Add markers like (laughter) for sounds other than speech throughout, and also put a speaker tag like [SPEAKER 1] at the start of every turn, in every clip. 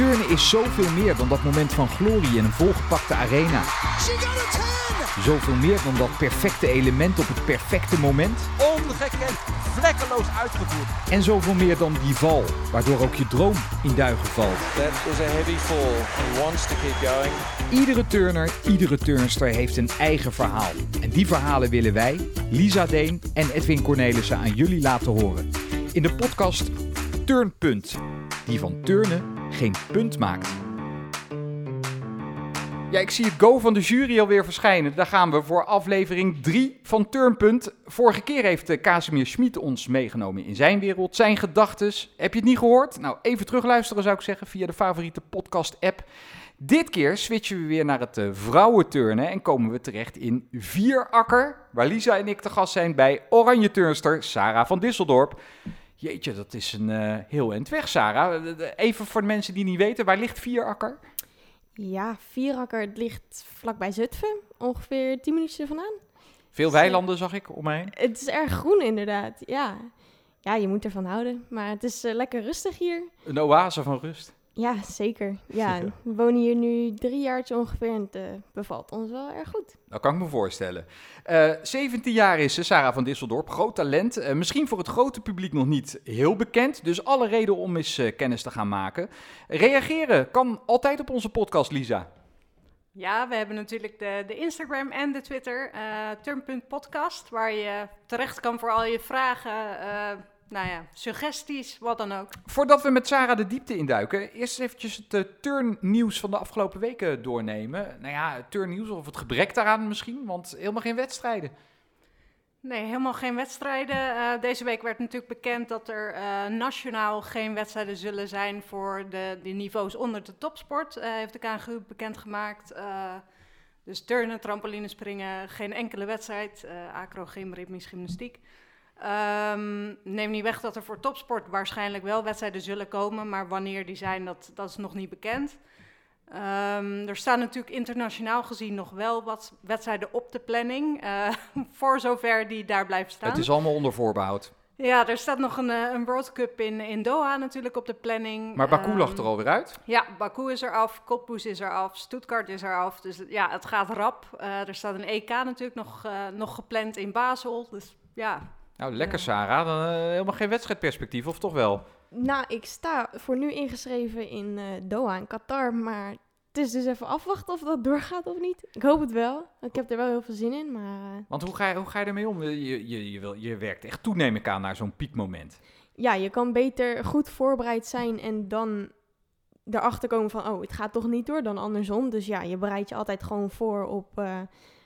[SPEAKER 1] Turnen is zoveel meer dan dat moment van glorie in een volgepakte arena.
[SPEAKER 2] She got a 10!
[SPEAKER 1] Zoveel meer dan dat perfecte element op het perfecte moment.
[SPEAKER 3] Ongekend, vlekkeloos uitgevoerd.
[SPEAKER 1] En zoveel meer dan die val, waardoor ook je droom in duigen valt.
[SPEAKER 4] That is a heavy fall. He wants to keep going.
[SPEAKER 1] Iedere turner, iedere turnster heeft een eigen verhaal. En die verhalen willen wij, Lisa Deen en Edwin Cornelissen aan jullie laten horen. In de podcast Turnpunt, die van turnen geen punt maakt. Ja, ik zie het go van de jury alweer verschijnen. Daar gaan we voor aflevering 3 van Turnpunt. Vorige keer heeft eh, Casimir Schmid ons meegenomen in zijn wereld, zijn gedachtes. Heb je het niet gehoord? Nou, even terugluisteren zou ik zeggen via de favoriete podcast-app. Dit keer switchen we weer naar het eh, vrouwenturnen en komen we terecht in Vierakker, waar Lisa en ik te gast zijn bij oranje turnster Sarah van Disseldorp. Jeetje, dat is een eh, heel eind weg, Sarah. Eh, eh, Even voor de mensen die niet weten, waar ligt Vierakker?
[SPEAKER 5] Ja, Vierakker het ligt vlakbij Zutphen, ongeveer 10 minuutjes vandaan.
[SPEAKER 1] Veel weilanden zag ik om me heen.
[SPEAKER 5] Het is erg groen inderdaad, ja. Ja, je moet ervan houden, maar het is lekker rustig hier.
[SPEAKER 1] Een oase van rust.
[SPEAKER 5] Ja, zeker. Ja,
[SPEAKER 1] Ja.
[SPEAKER 5] we wonen hier nu drie jaar ongeveer en het eh, bevalt ons wel erg goed.
[SPEAKER 1] Dat kan ik me voorstellen. Eh 17 jaar is ze, Sarah van Disseldorp. Groot talent. Eh, misschien voor het grote publiek nog niet heel bekend. Dus alle reden om eens eh, kennis te gaan maken. Reageren kan altijd op onze podcast, Lisa.
[SPEAKER 6] Ja, we hebben natuurlijk de, de Instagram en de Twitter, eh Turn.podcast, waar je terecht kan voor al je vragen, eh, nou ja, suggesties, wat dan ook.
[SPEAKER 1] Voordat we met Sarah de diepte induiken, eerst eventjes het eh, turnnieuws van de afgelopen weken doornemen. Nou ja, turnnieuws of het gebrek daaraan misschien, want helemaal geen wedstrijden.
[SPEAKER 6] Nee, helemaal geen wedstrijden. Eh, deze week werd natuurlijk bekend dat er eh, nationaal geen wedstrijden zullen zijn voor de, de niveaus onder de topsport, heeft de KNGU bekendgemaakt. Dus turnen, trampolinespringen, geen enkele wedstrijd. acro, gym, ritmisch gymnastiek. Ehm, neem niet weg dat er voor topsport waarschijnlijk wel wedstrijden zullen komen, maar wanneer die zijn, dat, dat is nog niet bekend. Ehm, er staan natuurlijk internationaal gezien nog wel wat wedstrijden op de planning, eh, (laughs) voor zover die daar blijven staan.
[SPEAKER 1] Het is allemaal onder voorbehoud.
[SPEAKER 6] Ja, er staat nog een, eh, een World Cup in, in Doha natuurlijk op de planning.
[SPEAKER 1] Maar Baku lag
[SPEAKER 6] Ehm,
[SPEAKER 1] er alweer uit.
[SPEAKER 6] Ja, Baku is er af, Cottbus is er af, Stuttgart is er af. Dus ja, het gaat rap. Eh, er staat een EK natuurlijk nog, nog gepland in Basel. Dus ja,
[SPEAKER 1] Nou, lekker. Sarah. Dan, eh, helemaal geen wedstrijdperspectief, of toch wel?
[SPEAKER 5] Nou, ik sta voor nu ingeschreven in eh, Doha in Qatar, maar het is dus even afwachten of dat doorgaat of niet. Ik hoop het wel. Ik heb er wel heel veel zin in, maar eh,
[SPEAKER 1] Want hoe ga je, hoe ga je ermee om? Je, je, je, wil, je werkt echt toe, neem ik aan, naar zo'n piekmoment.
[SPEAKER 5] ja, je kan beter goed voorbereid zijn en dan erachter komen van, oh, het gaat toch niet door, dan andersom. Dus ja, je bereidt je altijd gewoon voor op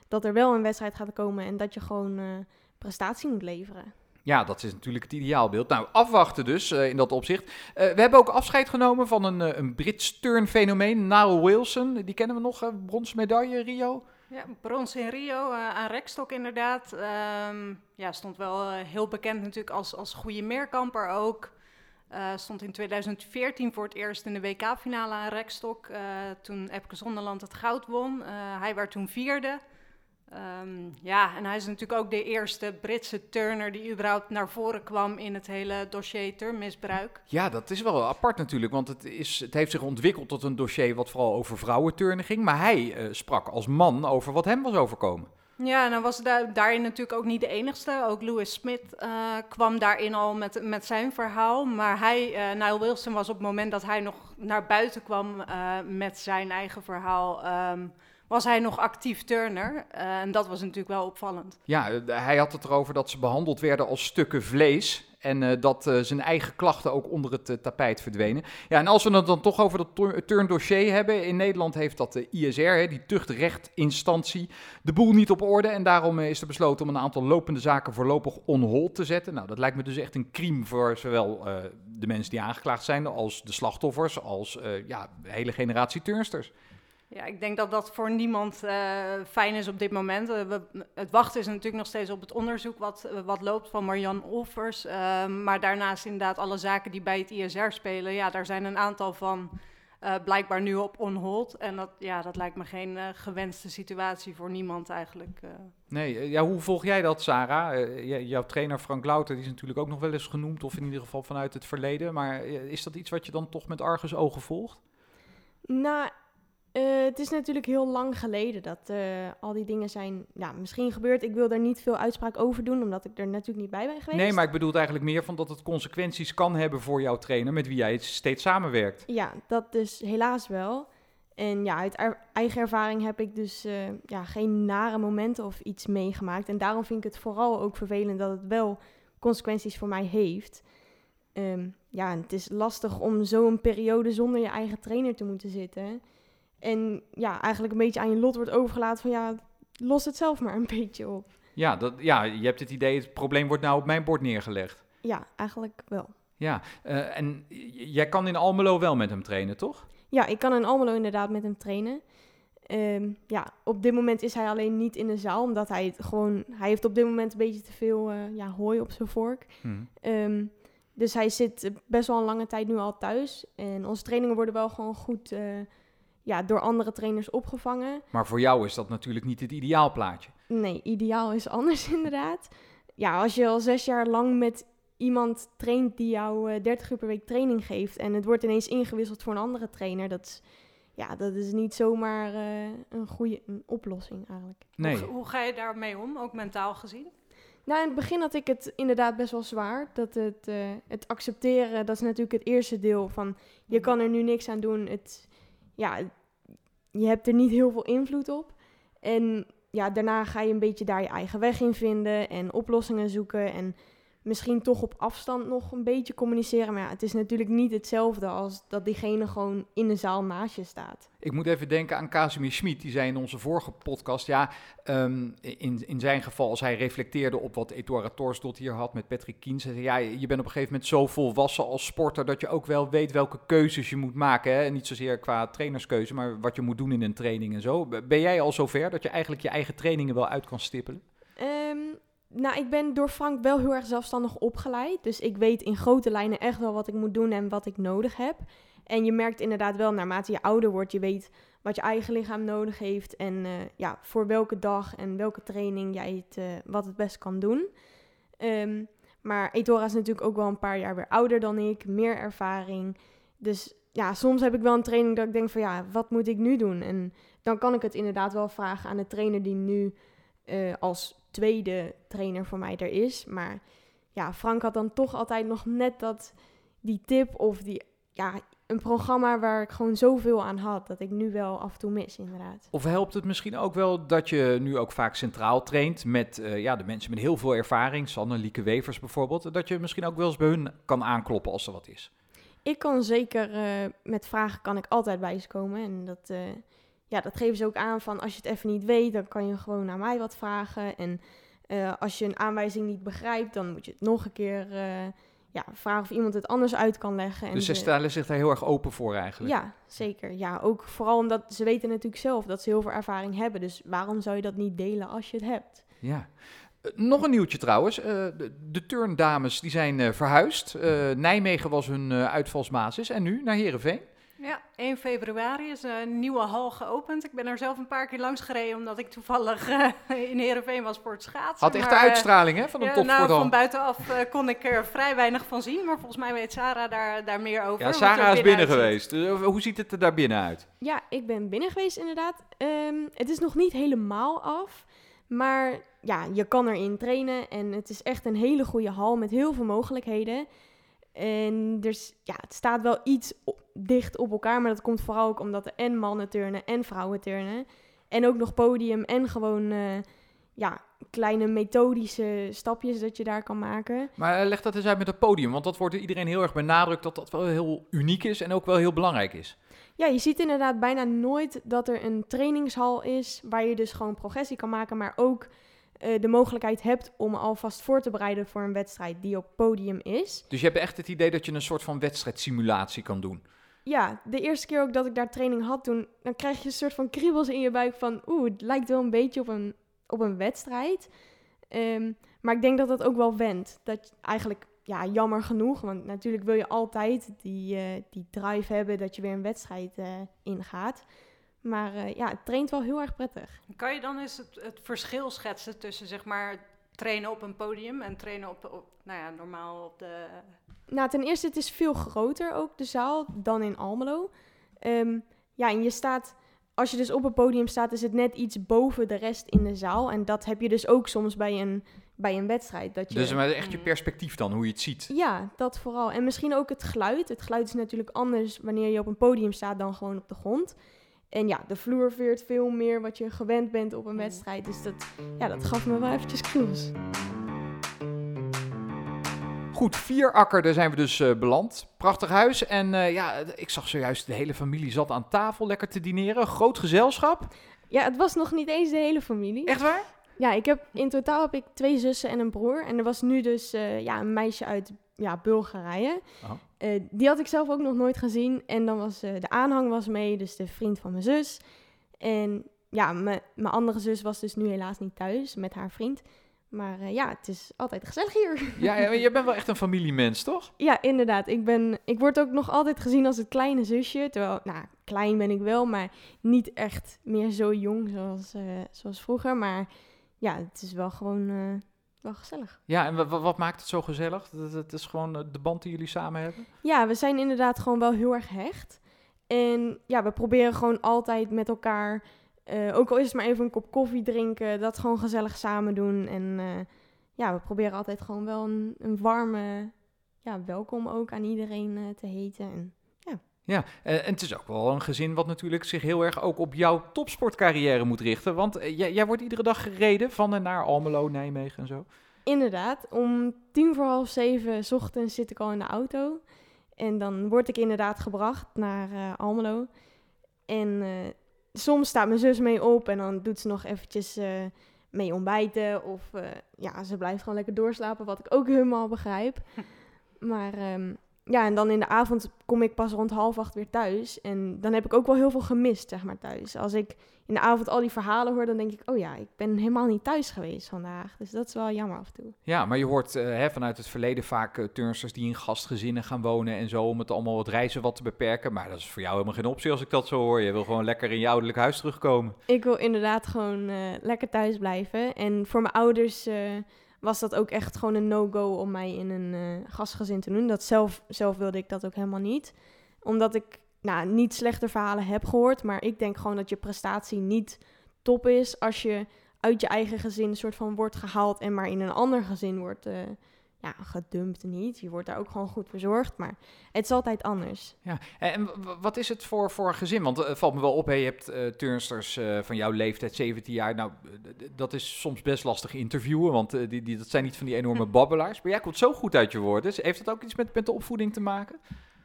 [SPEAKER 5] dat er wel een wedstrijd gaat komen en dat je gewoon prestatie moet leveren.
[SPEAKER 1] Ja, dat is natuurlijk het ideaalbeeld. Nou, afwachten dus eh, in dat opzicht. Eh, we hebben ook afscheid genomen van een, eh, een Brits turnfenomeen, Nile Wilson. Die kennen we nog, eh, bronzen medaille Rio.
[SPEAKER 6] ja brons in Rio eh, aan rekstok inderdaad. Ehm, ja, stond wel heel bekend natuurlijk als, als goede meerkamper ook. Eh, stond in 2014 voor het eerst in de WK-finale aan rekstok. eh, toen Epke Zonderland het goud won. Eh, hij werd toen vierde. Ehm, ja, en hij is natuurlijk ook de eerste Britse turner die überhaupt naar voren kwam in het hele dossier turnmisbruik.
[SPEAKER 1] Ja, dat is wel apart natuurlijk, want het, is, het heeft zich ontwikkeld tot een dossier wat vooral over vrouwenturnen ging. Maar hij eh, sprak als man over wat hem was overkomen.
[SPEAKER 6] Ja, en dan was da daarin natuurlijk ook niet de enigste. Ook Lewis Smith eh, kwam daarin al met, met zijn verhaal. Maar hij, eh Nile Wilson, was op het moment dat hij nog naar buiten kwam met zijn eigen verhaal, ehm, was hij nog actief turner. Eh, en dat was natuurlijk wel opvallend.
[SPEAKER 1] Ja, eh, hij had het erover dat ze behandeld werden als stukken vlees. En eh, dat eh, zijn eigen klachten ook onder het tapijt verdwenen. Ja, en als we het dan toch over dat tur- turndossier hebben. In Nederland heeft dat de ISR, hè, die tuchtrechtinstantie, de boel niet op orde. En daarom is er besloten om een aantal lopende zaken voorlopig on hold te zetten. Nou, dat lijkt me dus echt een crime voor zowel de mensen die aangeklaagd zijn, als de slachtoffers, als ja, de hele generatie turnsters.
[SPEAKER 6] Ja, ik denk dat dat voor niemand eh, fijn is op dit moment. Eh, we, het wachten is natuurlijk nog steeds op het onderzoek wat, eh, wat loopt van Marian Olvers. Eh, maar daarnaast inderdaad alle zaken die bij het ISR spelen. Ja, daar zijn een aantal van eh, blijkbaar nu op on hold. En dat, ja, dat lijkt me geen gewenste situatie voor niemand eigenlijk. eh.
[SPEAKER 1] Nee, ja, hoe volg jij dat, Sarah? Eh, jouw trainer Frank Louter die is natuurlijk ook nog wel eens genoemd, of in ieder geval vanuit het verleden. Maar is dat iets wat je dan toch met argusogen volgt?
[SPEAKER 5] Nou, eh, het is natuurlijk heel lang geleden dat eh, al die dingen zijn ja, misschien gebeurd. Ik wil daar niet veel uitspraak over doen, omdat ik er natuurlijk niet bij ben geweest.
[SPEAKER 1] Nee, maar ik bedoel eigenlijk meer van dat het consequenties kan hebben voor jouw trainer met wie jij steeds samenwerkt.
[SPEAKER 5] Ja, dat dus helaas wel. En ja, uit er- eigen ervaring heb ik dus eh, ja, geen nare momenten of iets meegemaakt. En daarom vind ik het vooral ook vervelend dat het wel consequenties voor mij heeft. Ehm, ja, en het is lastig om zo'n periode zonder je eigen trainer te moeten zitten. En ja, eigenlijk een beetje aan je lot wordt overgelaten van ja, los het zelf maar een (laughs) beetje op.
[SPEAKER 1] Ja, dat, ja, je hebt het idee, het probleem wordt nou op mijn bord neergelegd.
[SPEAKER 5] Ja, eigenlijk wel.
[SPEAKER 1] Ja, eh, en jij kan in Almelo wel met hem trainen, toch?
[SPEAKER 5] Ja, ik kan in Almelo inderdaad met hem trainen. Ehm, ja, op dit moment is hij alleen niet in de zaal, omdat hij het gewoon... Hij heeft op dit moment een beetje te veel eh, ja, hooi op zijn vork.
[SPEAKER 1] Hm.
[SPEAKER 5] Ehm, dus hij zit best wel een lange tijd nu al thuis. En onze trainingen worden wel gewoon goed eh, ja, door andere trainers opgevangen.
[SPEAKER 1] Maar voor jou is dat natuurlijk niet het ideaalplaatje.
[SPEAKER 5] Nee, ideaal is anders (laughs) inderdaad. Ja, als je al zes jaar lang met iemand traint die jou eh 30 uur per week training geeft... en het wordt ineens ingewisseld voor een andere trainer... dat is, ja, dat is niet zomaar eh, een goede een oplossing eigenlijk.
[SPEAKER 1] Nee.
[SPEAKER 6] Hoe, hoe ga je daarmee om, ook mentaal gezien?
[SPEAKER 5] Nou, in het begin had ik het inderdaad best wel zwaar. Dat het, eh, het accepteren, dat is natuurlijk het eerste deel van... je kan er nu niks aan doen. Het, ja, je hebt er niet heel veel invloed op. En ja, daarna ga je een beetje daar je eigen weg in vinden... en oplossingen zoeken en misschien toch op afstand nog een beetje communiceren. Maar ja, het is natuurlijk niet hetzelfde als dat diegene gewoon in de zaal naast je staat.
[SPEAKER 1] Ik moet even denken aan Casimir Schmid. Die zei in onze vorige podcast, ja, ehm, in, in zijn geval, als hij reflecteerde op wat Ettore Torsdot hier had met Patrick Kiens. Hij zei, ja, je bent op een gegeven moment zo volwassen als sporter dat je ook wel weet welke keuzes je moet maken. Hè? En niet zozeer qua trainerskeuze, maar wat je moet doen in een training en zo. Ben jij al zover dat je eigenlijk je eigen trainingen wel uit kan stippelen?
[SPEAKER 5] Ehm, nou, ik ben door Frank wel heel erg zelfstandig opgeleid. Dus ik weet in grote lijnen echt wel wat ik moet doen en wat ik nodig heb. En je merkt inderdaad wel, naarmate je ouder wordt, je weet wat je eigen lichaam nodig heeft. En eh, ja, voor welke dag en welke training jij het, eh, wat het best kan doen. Ehm, maar Etora is natuurlijk ook wel een paar jaar weer ouder dan ik, meer ervaring. Dus ja, soms heb ik wel een training dat ik denk van ja, wat moet ik nu doen? En dan kan ik het inderdaad wel vragen aan de trainer die nu eh, als tweede trainer voor mij er is. Maar ja, Frank had dan toch altijd nog net dat, die tip of die, ja, een programma waar ik gewoon zoveel aan had, dat ik nu wel af en toe mis, inderdaad.
[SPEAKER 1] Of helpt het misschien ook wel dat je nu ook vaak centraal traint met eh, ja, de mensen met heel veel ervaring, Sanne, Lieke Wevers bijvoorbeeld, dat je misschien ook wel eens bij hun kan aankloppen als er wat is?
[SPEAKER 5] Ik kan zeker, eh, met vragen kan ik altijd bij ze komen. En dat, eh, ja, dat geven ze ook aan van, als je het even niet weet, dan kan je gewoon naar mij wat vragen. En eh, als je een aanwijzing niet begrijpt, dan moet je het nog een keer eh, ja, vragen of iemand het anders uit kan leggen. En
[SPEAKER 1] Dus ze stellen zich daar heel erg open voor eigenlijk.
[SPEAKER 5] Ja, zeker. Ja, ook vooral omdat ze weten natuurlijk zelf dat ze heel veel ervaring hebben. Dus waarom zou je dat niet delen als je het hebt?
[SPEAKER 1] Ja. Eh, nog een nieuwtje trouwens. De, de turndames die zijn verhuisd. Nijmegen was hun uitvalsbasis. En nu naar Heerenveen.
[SPEAKER 6] Ja, 1 februari is een nieuwe hal geopend. Ik ben er zelf een paar keer langs gereden, omdat ik toevallig eh, in Heerenveen was voor het schaatsen.
[SPEAKER 1] Had echt de
[SPEAKER 6] Maar, eh,
[SPEAKER 1] uitstraling hè, van een
[SPEAKER 6] ja, nou, van buitenaf eh, kon ik er vrij weinig van zien, maar volgens mij weet Sarah daar, daar meer over.
[SPEAKER 1] ja, Sarah is binnen geweest. Eh, hoe ziet het er daar binnen uit?
[SPEAKER 5] Ja, ik ben binnen geweest inderdaad. Ehm, het is nog niet helemaal af. Maar ja, je kan erin trainen. En het is echt een hele goede hal met heel veel mogelijkheden. En dus, ja, het staat wel iets dicht op elkaar. Maar dat komt vooral ook omdat er en mannen turnen en vrouwen turnen. En ook nog podium en gewoon eh, ja, kleine methodische stapjes dat je daar kan maken.
[SPEAKER 1] Maar eh, leg dat eens uit met het podium. Want dat wordt door iedereen heel erg benadrukt dat dat wel heel uniek is en ook wel heel belangrijk is.
[SPEAKER 5] Ja, je ziet inderdaad bijna nooit dat er een trainingshal is waar je dus gewoon progressie kan maken, maar ook eh, de mogelijkheid hebt om alvast voor te bereiden voor een wedstrijd die op podium is.
[SPEAKER 1] Dus je hebt echt het idee dat je een soort van wedstrijdsimulatie kan doen.
[SPEAKER 5] Ja, de eerste keer ook dat ik daar training had toen, dan krijg je een soort van kriebels in je buik van, oeh, het lijkt wel een beetje op een, op een wedstrijd. Ehm, maar ik denk dat dat ook wel wendt. Dat eigenlijk, ja, jammer genoeg, want natuurlijk wil je altijd die, eh, die drive hebben dat je weer een wedstrijd eh, ingaat. Maar eh, ja, het traint wel heel erg prettig.
[SPEAKER 6] Kan je dan eens het, het verschil schetsen tussen zeg maar trainen op een podium en trainen op, op nou ja, normaal op de...
[SPEAKER 5] Nou, ten eerste, het is veel groter ook, de zaal, dan in Almelo. Ehm, ja, en je staat, als je dus op een podium staat, is het net iets boven de rest in de zaal. En dat heb je dus ook soms bij een, bij een wedstrijd. Dat je,
[SPEAKER 1] Dus maar echt je perspectief dan, hoe je het ziet.
[SPEAKER 5] ja, dat vooral. En misschien ook het geluid. Het geluid is natuurlijk anders wanneer je op een podium staat dan gewoon op de grond. En ja, de vloer veert veel meer wat je gewend bent op een wedstrijd. Dus dat, ja, dat gaf me wel eventjes knoes.
[SPEAKER 1] Goed, vier akker, daar zijn we dus eh, beland. Prachtig huis. En eh, ja, ik zag zojuist de hele familie zat aan tafel lekker te dineren. Groot gezelschap.
[SPEAKER 5] Ja, het was nog niet eens de hele familie.
[SPEAKER 1] Echt waar?
[SPEAKER 5] Ja, ik heb, in totaal heb ik twee zussen en een broer. En er was nu dus eh, ja, een meisje uit ja, Bulgarije.
[SPEAKER 1] Oh.
[SPEAKER 5] Eh, die had ik zelf ook nog nooit gezien. En dan was eh, de aanhang was mee, dus de vriend van mijn zus. En ja, mijn andere zus was dus nu helaas niet thuis met haar vriend. Maar eh, ja, het is altijd gezellig hier.
[SPEAKER 1] Ja, (laughs) je bent wel echt een familiemens, toch?
[SPEAKER 5] ja, inderdaad. Ik, ben, ik word ook nog altijd gezien als het kleine zusje. Terwijl, nou, klein ben ik wel, maar niet echt meer zo jong zoals, zoals vroeger. Maar ja, het is wel gewoon wel gezellig.
[SPEAKER 1] Ja, en wa- wa- wat maakt het zo gezellig? Dat- Het is gewoon eh, de band die jullie samen hebben?
[SPEAKER 5] Ja, we zijn inderdaad gewoon wel heel erg hecht. En ja, we proberen gewoon altijd met elkaar, eh, ook al is het maar even een kop koffie drinken, dat gewoon gezellig samen doen. En eh, ja, we proberen altijd gewoon wel een, een warme ja, welkom ook aan iedereen te heten. En
[SPEAKER 1] Ja, eh, en het is ook wel een gezin wat natuurlijk zich heel erg ook op jouw topsportcarrière moet richten. Want eh, jij, jij wordt iedere dag gereden van en naar Almelo, Nijmegen en zo.
[SPEAKER 5] inderdaad, om tien voor half zeven 's ochtends zit ik al in de auto. En dan word ik inderdaad gebracht naar eh, Almelo. En soms staat mijn zus mee op en dan doet ze nog eventjes mee ontbijten. Of ja, ze blijft gewoon lekker doorslapen, wat ik ook helemaal begrijp. Maar ehm, ja, en dan in de avond kom ik pas rond half acht weer thuis. En dan heb ik ook wel heel veel gemist, zeg maar, thuis. Als ik in de avond al die verhalen hoor, dan denk ik... oh ja, ik ben helemaal niet thuis geweest vandaag. Dus dat is wel jammer af en toe.
[SPEAKER 1] Ja, maar je hoort eh, hè, vanuit het verleden vaak uh, turnsters die in gastgezinnen gaan wonen en zo, om het allemaal wat reizen wat te beperken. Maar dat is voor jou helemaal geen optie als ik dat zo hoor. Je wil gewoon lekker in je ouderlijk huis terugkomen.
[SPEAKER 5] Ik wil inderdaad gewoon eh, lekker thuis blijven. En voor mijn ouders eh, was dat ook echt gewoon een no-go om mij in een eh, gastgezin te doen. Dat zelf, zelf wilde ik dat ook helemaal niet. Omdat ik nou, niet slechte verhalen heb gehoord. Maar ik denk gewoon dat je prestatie niet top is als je uit je eigen gezin een soort van wordt gehaald en maar in een ander gezin wordt eh, ja, gedumpt niet. Je wordt daar ook gewoon goed verzorgd, maar het is altijd anders.
[SPEAKER 1] Ja, en w- wat is het voor, voor een gezin? Want het valt me wel op, hè, je hebt eh, turnsters eh, van jouw leeftijd, 17 jaar. Nou, eh, dat is soms best lastig interviewen, want eh, die, die, dat zijn niet van die enorme babbelaars. Maar jij komt zo goed uit je woorden. Dus heeft dat ook iets met, met de opvoeding te maken?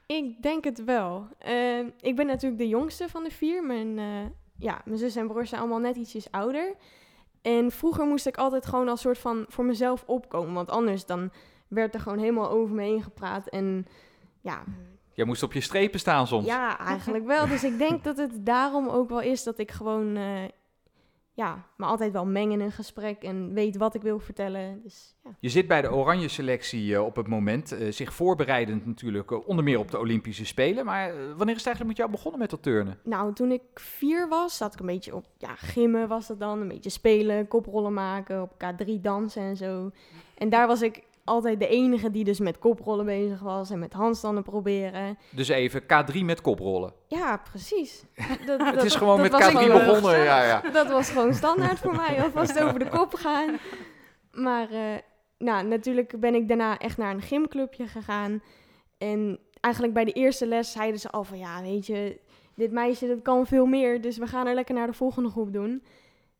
[SPEAKER 5] Ik denk het wel. Eh, ik ben natuurlijk de jongste van de vier. Mijn, eh, ja, mijn zus en broers zijn allemaal net ietsjes ouder. En vroeger moest ik altijd gewoon als soort van voor mezelf opkomen. Want anders dan werd er gewoon helemaal over me heen gepraat. En ja,
[SPEAKER 1] Jij moest op je strepen staan soms.
[SPEAKER 5] ja eigenlijk wel. Dus ik denk dat het daarom ook wel is dat ik gewoon... eh, ja, me altijd wel meng in een gesprek en weet wat ik wil vertellen. Dus ja.
[SPEAKER 1] Je zit bij de Oranje selectie eh, op het moment, eh, zich voorbereidend natuurlijk, eh, onder meer op de Olympische Spelen. Maar wanneer is het eigenlijk met jou begonnen met dat turnen?
[SPEAKER 5] Nou, toen ik vier was, zat ik een beetje op ja, gimmen was dat dan. Een beetje spelen, koprollen maken, op K3 dansen en zo. En daar was ik altijd de enige die dus met koprollen bezig was en met handstanden proberen.
[SPEAKER 1] Dus even K3 met koprollen.
[SPEAKER 5] Ja, precies. (laughs) Dat,
[SPEAKER 1] Het
[SPEAKER 5] dat-
[SPEAKER 1] is gewoon met
[SPEAKER 5] was
[SPEAKER 1] K3
[SPEAKER 5] gewoon-
[SPEAKER 1] begonnen, ja, ja. (laughs)
[SPEAKER 5] Dat was gewoon standaard voor mij, alvast over de kop gaan. Maar eh, nou, natuurlijk ben ik daarna echt naar een gymclubje gegaan. En eigenlijk bij de eerste les zeiden ze al van, ja, weet je, dit meisje dat kan veel meer. Dus we gaan er lekker naar de volgende groep doen.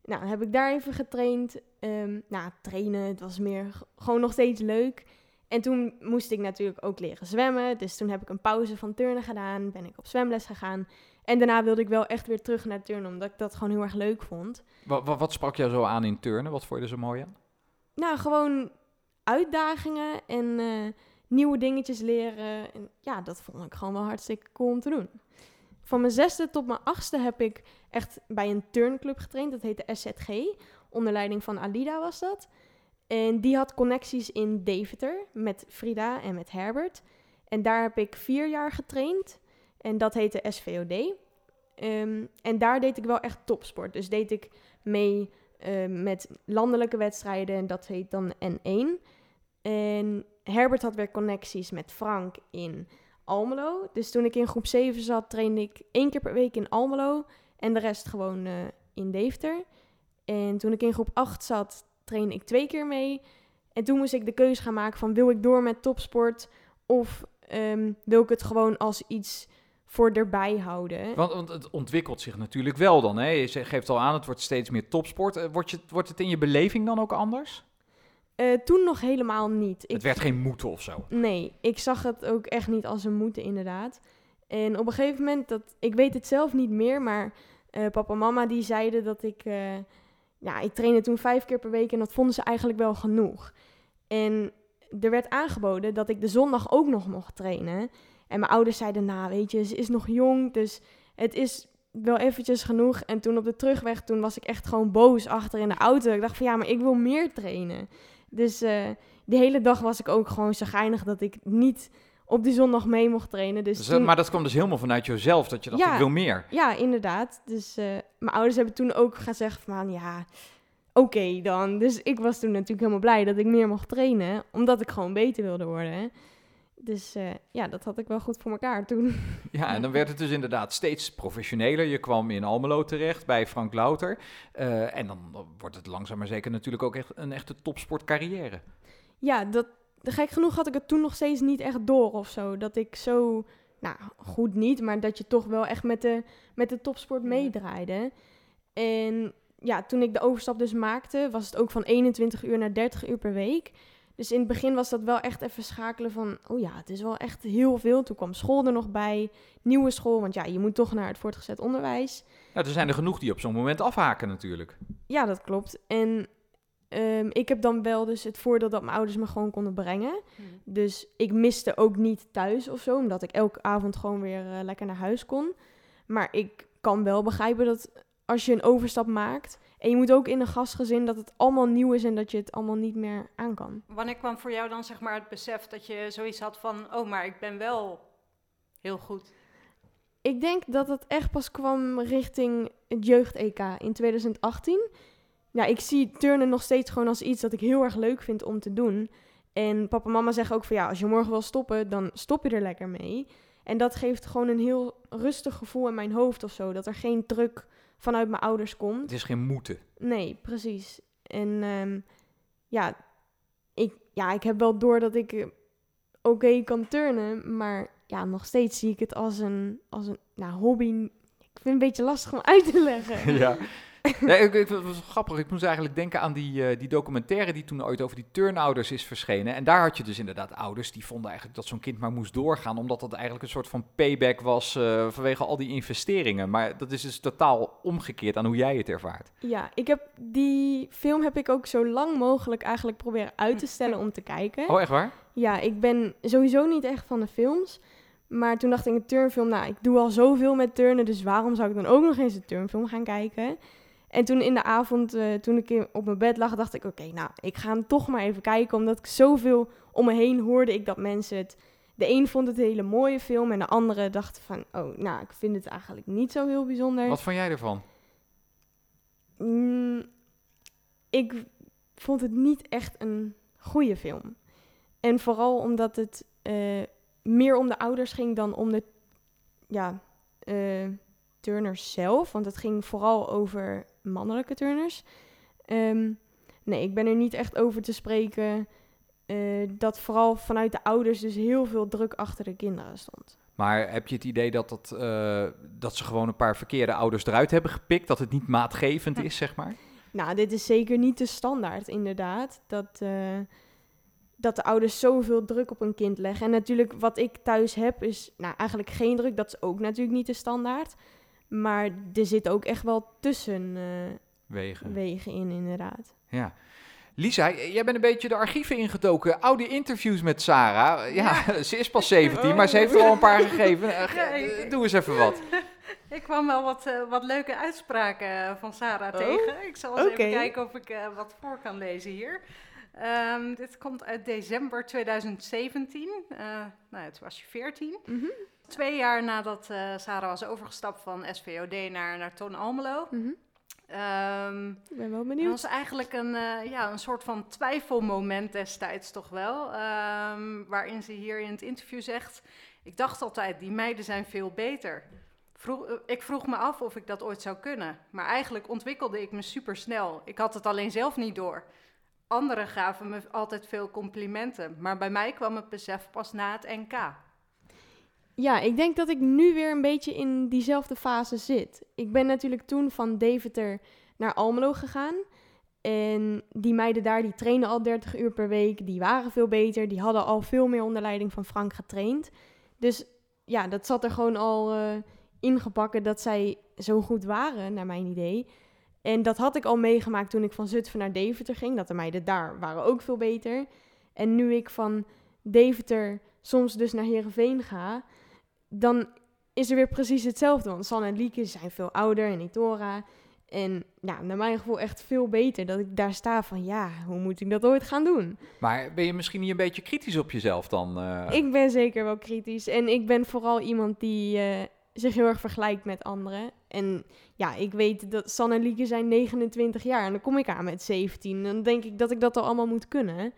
[SPEAKER 5] Nou, heb ik daar even getraind. Ehm, nou, trainen, het was meer gewoon nog steeds leuk. En toen moest ik natuurlijk ook leren zwemmen. Dus toen heb ik een pauze van turnen gedaan. Ben ik op zwemles gegaan. En daarna wilde ik wel echt weer terug naar turnen, omdat ik dat gewoon heel erg leuk vond.
[SPEAKER 1] Wat, wat, wat sprak jou zo aan in turnen? Wat vond je er zo mooi aan?
[SPEAKER 5] Nou, gewoon uitdagingen en eh, nieuwe dingetjes leren. En ja, dat vond ik gewoon wel hartstikke cool om te doen. Van mijn zesde tot mijn achtste heb ik echt bij een turnclub getraind. Dat heette SZG. Onder leiding van Alida was dat. En die had connecties in Deventer met Frida en met Herbert. En daar heb ik vier jaar getraind. En dat heette SVOD. Ehm, en daar deed ik wel echt topsport. Dus deed ik mee eh, met landelijke wedstrijden. En dat heet dan N1. En Herbert had weer connecties met Frank in Almelo. Dus toen ik in groep 7 zat, trainde ik één keer per week in Almelo. En de rest gewoon eh, in Deventer. En toen ik in groep 8 zat, trainde ik twee keer mee. En toen moest ik de keuze gaan maken van wil ik door met topsport of ehm, wil ik het gewoon als iets voor erbij houden.
[SPEAKER 1] Want, want het ontwikkelt zich natuurlijk wel dan. Hè? Je geeft al aan, het wordt steeds meer topsport. Eh, je, wordt het in je beleving dan ook anders?
[SPEAKER 5] Eh, toen nog helemaal niet.
[SPEAKER 1] Het werd geen moeten of zo.
[SPEAKER 5] Nee, ik zag het ook echt niet als een moeten inderdaad. En op een gegeven moment, dat, ik weet het zelf niet meer, maar eh, papa en mama die zeiden dat ik... eh, ja, ik trainde toen vijf keer per week en dat vonden ze eigenlijk wel genoeg. En er werd aangeboden dat ik de zondag ook nog mocht trainen. En mijn ouders zeiden, nou weet je, ze is nog jong, dus het is wel eventjes genoeg. En toen op de terugweg, toen was ik echt gewoon boos achter in de auto. Ik dacht van ja, maar ik wil meer trainen. Dus eh die hele dag was ik ook gewoon zo geinig dat ik niet op die zondag mee mocht trainen. Dus
[SPEAKER 1] Dus,
[SPEAKER 5] toen-
[SPEAKER 1] Maar dat kwam dus helemaal vanuit jezelf, dat je dacht,
[SPEAKER 5] Ja.
[SPEAKER 1] ik wil meer.
[SPEAKER 5] ja, inderdaad. Dus eh, mijn ouders hebben toen ook gezegd van ja, oké dan. Dus ik was toen natuurlijk helemaal blij dat ik meer mocht trainen, omdat ik gewoon beter wilde worden. Dus eh, ja, dat had ik wel goed voor elkaar toen. (laughs)
[SPEAKER 1] Ja, en dan werd het dus inderdaad steeds professioneler. Je kwam in Almelo terecht bij Frank Louter. Eh, en dan wordt het langzaam maar zeker natuurlijk ook echt een echte topsportcarrière.
[SPEAKER 5] Ja, dat, gek genoeg had ik het toen nog steeds niet echt door of zo. Dat ik zo, nou goed niet, maar dat je toch wel echt met de, met de topsport meedraaide. En ja, toen ik de overstap dus maakte, was het ook van 21 uur naar 30 uur per week. Dus in het begin was dat wel echt even schakelen van, oh ja, het is wel echt heel veel. Toen kwam school er nog bij, nieuwe school, want ja, je moet toch naar het voortgezet onderwijs.
[SPEAKER 1] Nou, er zijn er genoeg die op zo'n moment afhaken natuurlijk.
[SPEAKER 5] Ja, dat klopt. En ehm, ik heb dan wel dus het voordeel dat mijn ouders me gewoon konden brengen. Dus ik miste ook niet thuis of zo, omdat ik elke avond gewoon weer eh, lekker naar huis kon. Maar ik kan wel begrijpen dat als je een overstap maakt en je moet ook in een gastgezin dat het allemaal nieuw is en dat je het allemaal niet meer aan kan.
[SPEAKER 6] Wanneer kwam voor jou dan zeg maar het besef dat je zoiets had van, oh, maar ik ben wel heel goed?
[SPEAKER 5] Ik denk dat het echt pas kwam richting het jeugd-EK in 2018. Ja, ik zie turnen nog steeds gewoon als iets dat ik heel erg leuk vind om te doen. En papa en mama zeggen ook van ja, als je morgen wil stoppen, dan stop je er lekker mee. En dat geeft gewoon een heel rustig gevoel in mijn hoofd of zo. Dat er geen druk vanuit mijn ouders komt.
[SPEAKER 1] Het is geen moeten.
[SPEAKER 5] Nee, precies. En ehm, ja, ik, ja, ik heb wel door dat ik eh, oké kan turnen, maar ja, nog steeds zie ik het als een, als een nou, hobby. Ik vind het een beetje lastig om uit te leggen. (laughs)
[SPEAKER 1] ja. (laughs) Nee, ik, ik, het was grappig. Ik moest eigenlijk denken aan die, eh, die documentaire die toen ooit over die turnouders is verschenen. En daar had je dus inderdaad ouders die vonden eigenlijk dat zo'n kind maar moest doorgaan. Omdat dat eigenlijk een soort van payback was eh, vanwege al die investeringen. Maar dat is dus totaal omgekeerd aan hoe jij het ervaart.
[SPEAKER 5] Ja, ik heb die film heb ik ook zo lang mogelijk eigenlijk proberen uit te stellen om te kijken.
[SPEAKER 1] Oh, echt waar?
[SPEAKER 5] Ja, ik ben sowieso niet echt van de films. Maar toen dacht ik een turnfilm, nou, ik doe al zoveel met turnen, dus waarom zou ik dan ook nog eens een turnfilm gaan kijken? En toen in de avond, eh, toen ik op mijn bed lag, dacht ik, oké, nou, ik ga hem toch maar even kijken. Omdat ik zoveel om me heen hoorde ik dat mensen het... De een vond het een hele mooie film en de andere dacht van, oh, nou, ik vind het eigenlijk niet zo heel bijzonder.
[SPEAKER 1] Wat vond jij ervan?
[SPEAKER 5] Mm, ik vond het niet echt een goede film. En vooral omdat het eh, meer om de ouders ging dan om de ja, eh, turners zelf. Want het ging vooral over mannelijke turners. Ehm, nee, ik ben er niet echt over te spreken eh, dat vooral vanuit de ouders dus heel veel druk achter de kinderen stond.
[SPEAKER 1] Maar heb je het idee dat, dat, eh, dat ze gewoon een paar verkeerde ouders eruit hebben gepikt? Dat het niet maatgevend is, zeg maar?
[SPEAKER 5] Nou, dit is zeker niet de standaard, inderdaad. Dat, eh, dat de ouders zoveel druk op een kind leggen. En natuurlijk, wat ik thuis heb, is nou, eigenlijk geen druk. Dat is ook natuurlijk niet de standaard. Maar er zit ook echt wel tussenwegen
[SPEAKER 1] Wegen.
[SPEAKER 5] wegen in, inderdaad.
[SPEAKER 1] Ja. Lisa, jij bent een beetje de archieven ingedoken. Oude interviews met Sarah. Ja, (laughs) ze is pas 17, maar ze heeft er al een paar gegeven. Eh, eh, Doe eens even wat. (laughs)
[SPEAKER 6] Ik kwam wel wat, eh, wat leuke uitspraken van Sarah
[SPEAKER 5] Oh,
[SPEAKER 6] tegen. Ik zal eens even kijken of ik eh, wat voor kan lezen hier. Ehm, dit komt uit december 2017. Eh nou, toen was je 14.
[SPEAKER 5] Mhm,
[SPEAKER 6] Twee jaar nadat eh, Sarah was overgestapt van SVOD naar, naar Toon Almelo.
[SPEAKER 5] mhm.
[SPEAKER 6] Ehm,
[SPEAKER 5] Ik ben wel
[SPEAKER 6] het
[SPEAKER 5] benieuwd.
[SPEAKER 6] was eigenlijk een, eh, ja, een soort van twijfelmoment destijds toch wel. ehm, waarin ze hier in het interview zegt... Ik dacht altijd, die meiden zijn veel beter. Vroeg, ik vroeg me af of ik dat ooit zou kunnen. Maar eigenlijk ontwikkelde ik me supersnel. Ik had het alleen zelf niet door. Anderen gaven me altijd veel complimenten. Maar bij mij kwam het besef pas na het NK.
[SPEAKER 5] Ja, ik denk dat ik nu weer een beetje in diezelfde fase zit. Ik ben natuurlijk toen van Deventer naar Almelo gegaan. En die meiden daar, die trainen al 30 uur per week. Die waren veel beter. Die hadden al veel meer onder leiding van Frank getraind. Dus ja, dat zat er gewoon al uh, ingebakken dat zij zo goed waren, naar mijn idee. En dat had ik al meegemaakt toen ik van Zutphen naar Deventer ging. Dat de meiden daar waren ook veel beter. En nu ik van Deventer soms dus naar Heerenveen ga, dan is er weer precies hetzelfde. Want San en Lieke zijn veel ouder en Itora. En ja, naar mijn gevoel echt veel beter dat ik daar sta van ja, hoe moet ik dat ooit gaan doen?
[SPEAKER 1] Maar ben je misschien niet een beetje kritisch op jezelf dan? Uh...
[SPEAKER 5] Ik ben zeker wel kritisch. En ik ben vooral iemand die uh, zich heel erg vergelijkt met anderen. En ja, ik weet dat San en Lieke zijn 29 jaar en dan kom ik aan met 17. Dan denk ik dat ik dat al allemaal moet kunnen.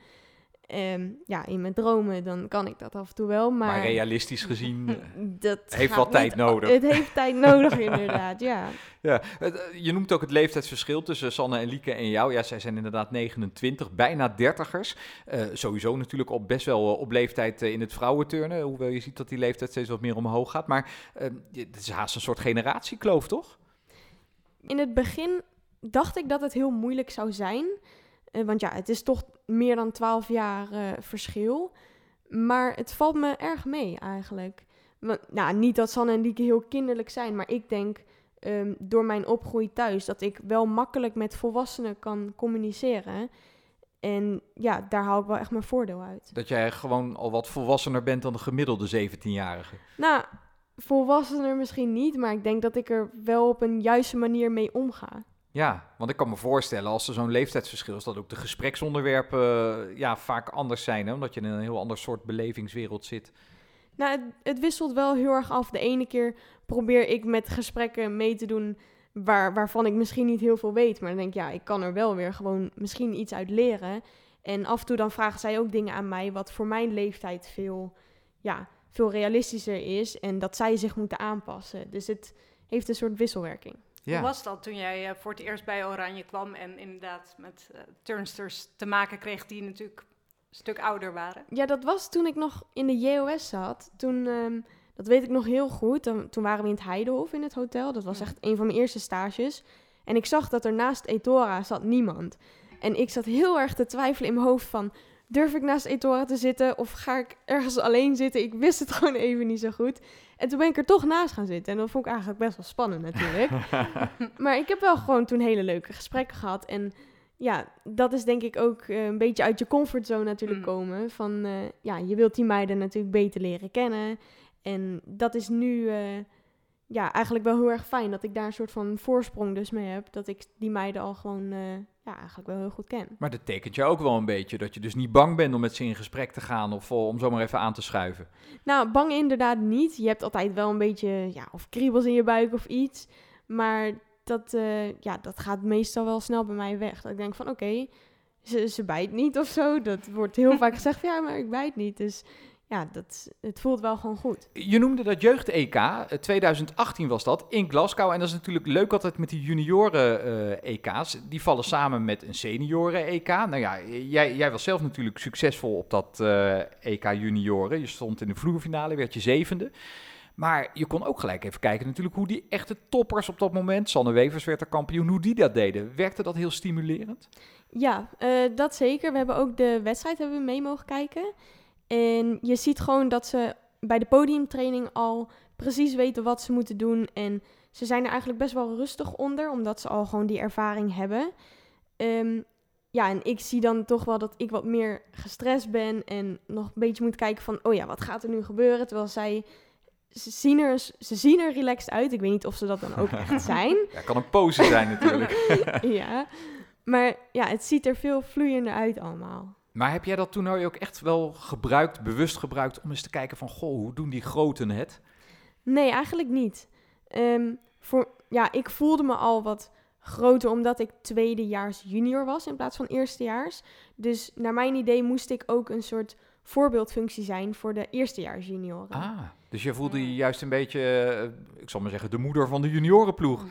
[SPEAKER 5] Um, ja, in mijn dromen dan kan ik dat af en toe wel, maar...
[SPEAKER 1] Maar realistisch gezien (laughs)
[SPEAKER 5] eh, dat
[SPEAKER 1] heeft wel tijd nodig.
[SPEAKER 5] Het heeft tijd nodig, (laughs) inderdaad, ja.
[SPEAKER 1] ja. Je noemt ook het leeftijdsverschil tussen Sanne en Lieke en jou. Ja, zij zijn inderdaad 29, bijna dertigers. Uh, sowieso natuurlijk op best wel op leeftijd in het vrouwenturnen. Hoewel je ziet dat die leeftijd steeds wat meer omhoog gaat. Maar uh, het is haast een soort generatiekloof, toch?
[SPEAKER 5] In het begin dacht ik dat het heel moeilijk zou zijn... Uh, want ja, het is toch meer dan 12 jaar uh, verschil. Maar het valt me erg mee eigenlijk. Want, nou, niet dat Sanne en Lieke heel kinderlijk zijn, maar ik denk um, door mijn opgroei thuis dat ik wel makkelijk met volwassenen kan communiceren. En ja, daar haal ik wel echt mijn voordeel uit.
[SPEAKER 1] Dat jij gewoon al wat volwassener bent dan de gemiddelde 17-jarige?
[SPEAKER 5] Nou, volwassener misschien niet, maar ik denk dat ik er wel op een juiste manier mee omga.
[SPEAKER 1] Ja, want ik kan me voorstellen als er zo'n leeftijdsverschil is, dat ook de gespreksonderwerpen uh, ja, vaak anders zijn, omdat je in een heel ander soort belevingswereld zit.
[SPEAKER 5] Nou, het, het, wisselt wel heel erg af. De ene keer probeer ik met gesprekken mee te doen waar, waarvan ik misschien niet heel veel weet, maar dan denk ik, ja, ik kan er wel weer gewoon misschien iets uit leren. En af en toe dan vragen zij ook dingen aan mij wat voor mijn leeftijd veel, ja, veel realistischer is en dat zij zich moeten aanpassen. Dus het heeft een soort wisselwerking.
[SPEAKER 6] Ja. Hoe was dat toen jij uh, voor het eerst bij Oranje kwam en inderdaad met uh, turnsters te maken kreeg die natuurlijk een stuk ouder waren?
[SPEAKER 5] Ja, dat was toen ik nog in de JOS zat. Toen, um, dat weet ik nog heel goed, dan, toen waren we in het Heidehof in het hotel. Dat was echt een van mijn eerste stages. En ik zag dat er naast Etora zat niemand. En ik zat heel erg te twijfelen in mijn hoofd van... Durf ik naast Etora te zitten of ga ik ergens (laughs) alleen zitten? Ik wist het gewoon even niet zo goed. En toen ben ik er toch naast gaan zitten. En dat vond ik eigenlijk best wel spannend natuurlijk. (laughs) maar ik heb wel gewoon toen hele leuke gesprekken gehad. En ja, dat is denk ik ook uh, een beetje uit je comfortzone natuurlijk mm. komen. Van uh, ja, je wilt die meiden natuurlijk beter leren kennen. En dat is nu uh, ja, eigenlijk wel heel erg fijn dat ik daar een soort van voorsprong dus mee heb. Dat ik die meiden al gewoon ja, eigenlijk wel heel goed ken.
[SPEAKER 1] Maar dat tekent je ook wel een beetje, dat je dus niet bang bent om met ze in gesprek te gaan of om zomaar even aan te schuiven.
[SPEAKER 5] Nou, bang inderdaad niet. Je hebt altijd wel een beetje, ja, of kriebels in je buik of iets. Maar dat, uh, ja, dat gaat meestal wel snel bij mij weg. Dat ik denk van, oké, okay, ze, ze bijt niet of zo. Dat wordt heel (laughs) vaak gezegd van, ja, maar ik bijt niet. Dus ja, dat, het voelt wel gewoon goed.
[SPEAKER 1] Je noemde dat jeugd-EK, 2018 was dat, in Glasgow. En dat is natuurlijk leuk altijd met die junioren-EK's. die vallen samen met een senioren-EK. Nou ja, jij, jij was zelf natuurlijk succesvol op dat uh, EK junioren. Je stond in de vloerfinale, werd je zevende. Maar je kon ook gelijk even kijken natuurlijk hoe die echte toppers op dat moment, Sanne Wevers werd er kampioen, hoe die dat deden. Werkte dat heel stimulerend?
[SPEAKER 5] Ja, uh, dat zeker. We hebben ook de wedstrijd hebben we mee mogen kijken. En je ziet gewoon dat ze bij de podiumtraining al precies weten wat ze moeten doen. En ze zijn er eigenlijk best wel rustig onder, omdat ze al gewoon die ervaring hebben. Um, ja, en ik zie dan toch wel dat ik wat meer gestrest ben en nog een beetje moet kijken van, oh ja, wat gaat er nu gebeuren? Terwijl zij, ze zien er, ze zien er relaxed uit. Ik weet niet of ze dat dan ook (laughs) echt zijn.
[SPEAKER 1] Ja, kan een pose zijn natuurlijk. (laughs)
[SPEAKER 5] ja, maar ja, het ziet er veel vloeiender uit allemaal.
[SPEAKER 1] Maar heb jij dat toernooi ook echt wel gebruikt, bewust gebruikt, om eens te kijken van, goh, hoe doen die groten het?
[SPEAKER 5] Nee, eigenlijk niet. Um, voor, ja, ik voelde me al wat groter omdat ik tweedejaars junior was in plaats van eerstejaars. Dus naar mijn idee moest ik ook een soort voorbeeldfunctie zijn voor de eerstejaars junioren.
[SPEAKER 1] Ah, dus je voelde je juist een beetje, eh, ik zal maar zeggen, de moeder van de juniorenploeg.